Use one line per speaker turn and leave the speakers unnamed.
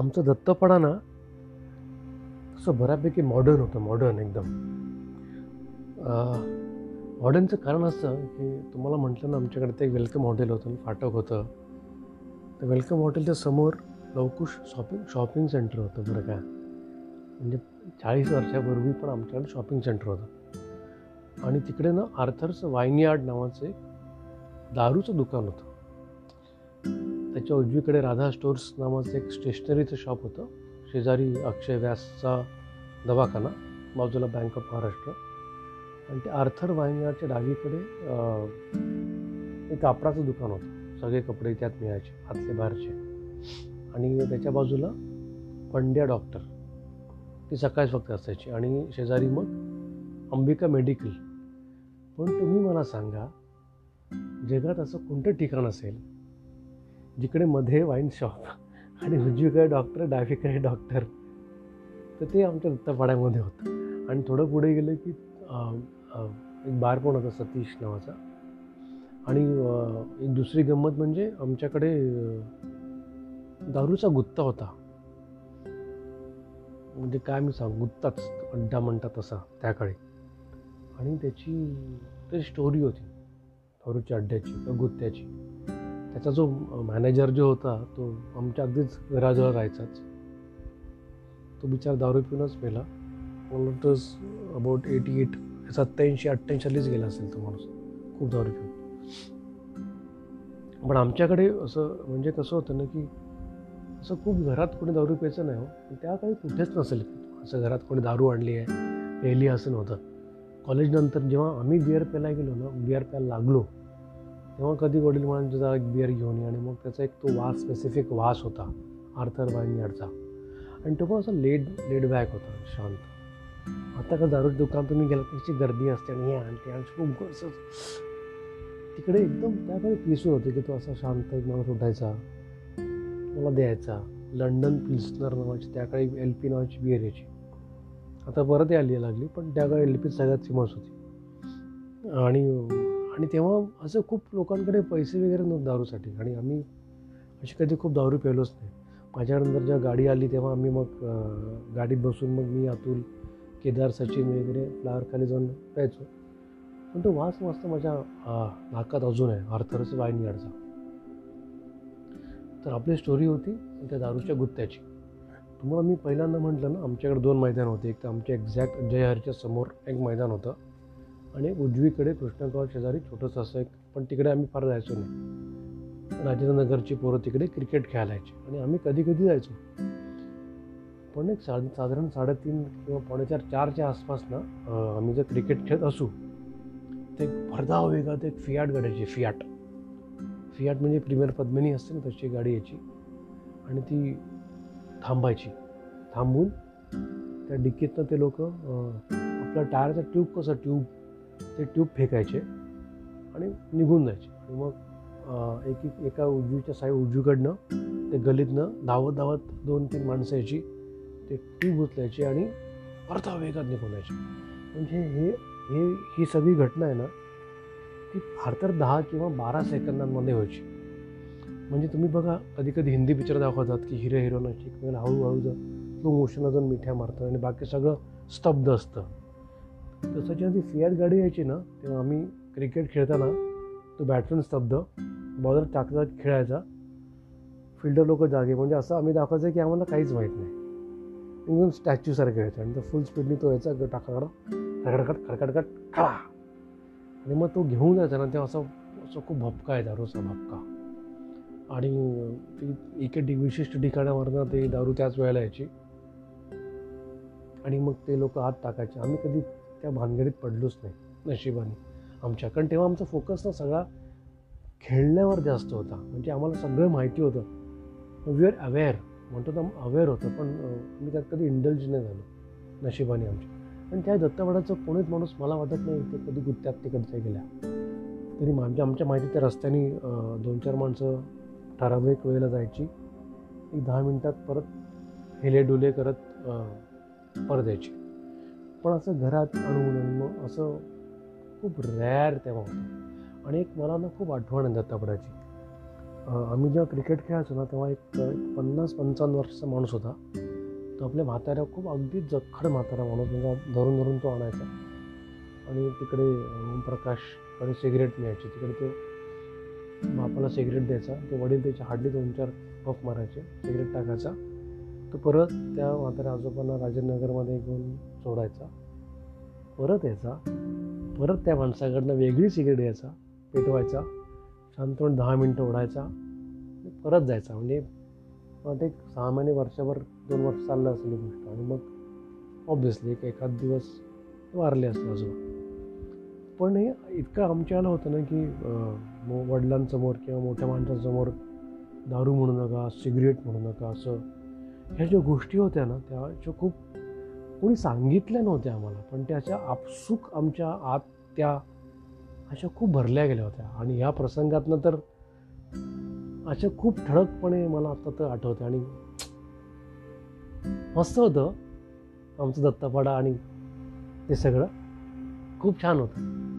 आमचं दत्तपणा ना तसं बऱ्यापैकी मॉडर्न होतं मॉडर्न एकदम. मॉडर्नचं कारण असं की तुम्हाला म्हटलं ना आमच्याकडे ते वेलकम हॉटेल होतं फाटक होतं. तर वेलकम हॉटेलच्या समोर लवकुश शॉपिंग शॉपिंग सेंटर होतं बरं का. म्हणजे चाळीस वर्षापूर्वी पण आमच्याकडे शॉपिंग सेंटर होतं. आणि तिकडे ना आर्थर्स वाईनयार्ड नावाचं एक दारूचं दुकान होतं. त्याच्या उजवीकडे राधा स्टोर्स नावाचं एक स्टेशनरीचं शॉप होतं. शेजारी अक्षय व्यासचा दवाखाना बाजूला बँक ऑफ महाराष्ट्र. आणि ते आर्थर वाहिन्याच्या डावीकडे एक कापडाचं दुकान होतं. सगळे कपडे त्यात मिळायचे आतले बाहेरचे. आणि त्याच्या बाजूला पंड्या डॉक्टर. ती सकाळीच फक्त असायची. आणि शेजारी मग अंबिका मेडिकल. पण तुम्ही मला सांगा जगात असं कोणतं ठिकाण असेल जिकडे मध्ये वाईन शॉप आणि उजवीकडे डॉक्टर डावीकडे डॉक्टर तर ते आमच्या दत्तापाड्यामध्ये होतं. आणि थोडं पुढे गेलं की एक बार पण होता सतीश नावाचा. आणि एक दुसरी गंमत म्हणजे आमच्याकडे दारूचा गुत्ता होता. म्हणजे काय मी सांग गुत्ताच अड्डा म्हणतात तसा त्याकडे. आणि त्याची त्याची स्टोरी होती. दारूच्या अड्ड्याची किंवा गुत्त्याची. त्याचा जो मॅनेजर जो होता तो आमच्या अगदीच घराजवळ राहायचाच. तो बिचार दारू पिऊनच मेला. टोज अबाउट एटी एट सत्याऐंशी अठ्ठ्याऐंशीलीच गेला असेल तो माणूस. खूप दारू पिऊन. पण आमच्याकडे असं म्हणजे कसं होतं ना की असं खूप घरात कोणी दारू प्यायचं नाही हो. त्या काही कुठेच नसेल. असं घरात कोणी दारू आणली आहे प्यायली असं नव्हतं कॉलेजनंतर जेव्हा आम्ही बिअर प्यायला गेलो ना बिअर प्यायला लागलो तेव्हा कधी वडील म्हणाले तुझा एक बिअर घेऊन ये. आणि मग त्याचा एक तो वास स्पेसिफिक वास होता आर्थर वाईनयार्डचा आणि तो पण असा लेड लेड बॅक होता शांत. आता का दारू दुकान तुम्ही गेला त्याची गर्दी असते आणि हे आणते आणि खूप असं तिकडे एकदम त्याकडे पिसू होते की तो असा शांत एक माणूस उठायचा मला द्यायचा. लंडन पिल्सनर नावाची त्याकडे एल पी नावाची बिअर यायची. आता परत यायला लागली पण त्याकडे एल पी सगळ्यात फेमस होती. आणि आणि तेव्हा असं खूप लोकांकडे पैसे वगैरे नव्हते दारूसाठी. आणि आम्ही अशी कधी खूप दारू प्यायलोच नाही. माझ्यानंतर जेव्हा गाडी आली तेव्हा आम्ही मग गाडीत बसून मग मी अतुल केदार सचिन वगैरे फ्लावरखाली जाऊन प्यायचो. पण तो वास मस्त माझ्या नाकात अजून आहे. आर्थरस वाईन यार्डचा. तर आपली स्टोरी होती त्या दारूच्या गुत्त्याची. तुम्हाला मी पहिल्यांदा म्हटलं ना आमच्याकडे दोन मैदान होते. एक तर आमच्या एक्झॅक्ट जयहरच्या समोर एक मैदान होतं. आणि उजवीकडे कृष्णगाव शेजारी छोटंसं असं एक पण तिकडे आम्ही फार जायचो नाही. राजेंद्रनगरची पोरं तिकडे क्रिकेट खेळायला यायची आणि आम्ही कधी कधी जायचो. पण एक सा साधारण साडेतीन किंवा पावणेचार चारच्या आसपास ना आम्ही जर क्रिकेट खेळत असू ते भरधाव वेगात एक फियाट गाड्याची फियाट. फियाट म्हणजे प्रीमियर पद्मिनी असते ना तशी गाडी याची आणि ती थांबायची. थांबून त्या डिक्कीतनं ते लोक आपल्या टायरचा ट्यूब कसं ट्यूब? ते ट्यूब फेकायचे आणि निघून जायचे. आणि मग एक एक एका उजवीच्या साईड उजवीकडनं ते गलीतनं धावत धावत दोन तीन माणसं यायची. ते ट्यूब उचलायची आणि अर्धा वेगात निघून यायची म्हणजे हे हे ही सगळी घटना आहे ना ती फार तर दहा किंवा बारा सेकंदांमध्ये व्हायची. म्हणजे तुम्ही बघा कधी कधी हिंदी पिक्चर दाखवतात की हिरो हिरोनाची एकमेकाला हळूहळू जर स्लो मोशन जाऊन मिठ्या मारतात आणि बाकी सगळं स्तब्ध असतं. तसं जेव्हा ती फियाट गाडी यायची ना तेव्हा आम्ही क्रिकेट खेळताना तो बॅट्समॅन स्तब्ध बॉलर टाकता खेळायचा. फिल्डर लोक जागे म्हणजे असं आम्ही दाखवायचं की आम्हाला काहीच माहीत नाही. एकदम स्टॅच्यूसारखं यायचं आणि तो फुल स्पीडनी तो यायचा टाकाकडा खडखडखट खडखडखट खळा आणि मग तो घेऊन जायचा ना तेव्हा असं असं खूप भपका आहे दारूचा भपका. आणि ती एके विशिष्ट ठिकाणावरनं ते दारू त्याच वेळेला यायची. आणि मग ते लोक आत टाकायचे. आम्ही कधी त्या भानगडीत पडलोच नाही नशिबाने. आमच्या कारण तेव्हा आमचा फोकस ना सगळा खेळण्यावर जास्त होता. म्हणजे आम्हाला सगळं माहिती होतं. वी आर अवेअर म्हणतो तर अवेअर होतं पण मी त्यात कधी इंडल्ज नाही झालो नशिबाने आमच्या. पण त्या दत्तवाडाचं कोणीच माणूस मला वाटत नाही ते कधी गुत्त्यात तिकडच्या गेल्या. तरी आमच्या म्हणजे आमच्या माहिती त्या रस्त्याने दोन चार माणसं ठराविक वेळेला जायची. एक दहा मिनटात परत हेले डुले करत परत यायची. पण असं घरात आणून असं खूप रॅर तेव्हा होतं. आणि एक मला ना खूप आठवण आहे दत्तापडाची आम्ही जेव्हा क्रिकेट खेळायचो ना तेव्हा एक पन्नास पंचावन्न वर्षाचा माणूस होता. तो आपल्या म्हाताऱ्या खूप अगदी जखड म्हातारा माणूस म्हणजे धरून धरून तो आणायचा. आणि तिकडे ओमप्रकाशकडे सिगरेट मिळायची तिकडे तो बापाला सिगरेट द्यायचा. ते वडील त्याचे हाडली दोन चार पफ मारायचे सिगरेट टाकायचा. तो परत त्या म्हाताऱ्या आजोबांना राजेंद्रनगरमध्ये घेऊन सोडायचा. परत यायचा. परत त्या माणसाकडनं वेगळी सिगरेट घ्यायचा पेटवायचा. शांतपणे दहा मिनटं ओढायचा. परत जायचा. म्हणजे मग ते एक सहा महिने वर्षभर दोन वर्ष चाललं असेल गोष्ट. आणि मग ऑब्विसली एक एखाद दिवस वारले असतो आजोबा पण हे इतकं आमच्याला होतं ना की वडिलांसमोर किंवा मोठ्या माणसांसमोर दारू म्हणू नका सिगरेट म्हणू नका असं. ह्या ज्या गोष्टी होत्या ना त्या खूप कोणी सांगितल्या नव्हत्या आम्हाला पण त्याच्या आपसूक आमच्या आत त्या अशा खूप भरल्या गेल्या होत्या. आणि ह्या प्रसंगातनं तर अशा खूप ठळकपणे मला आता तर आठवते आणि मस्त होतं आमचं दत्तापाडा आणि ते सगळं. खूप छान होतं.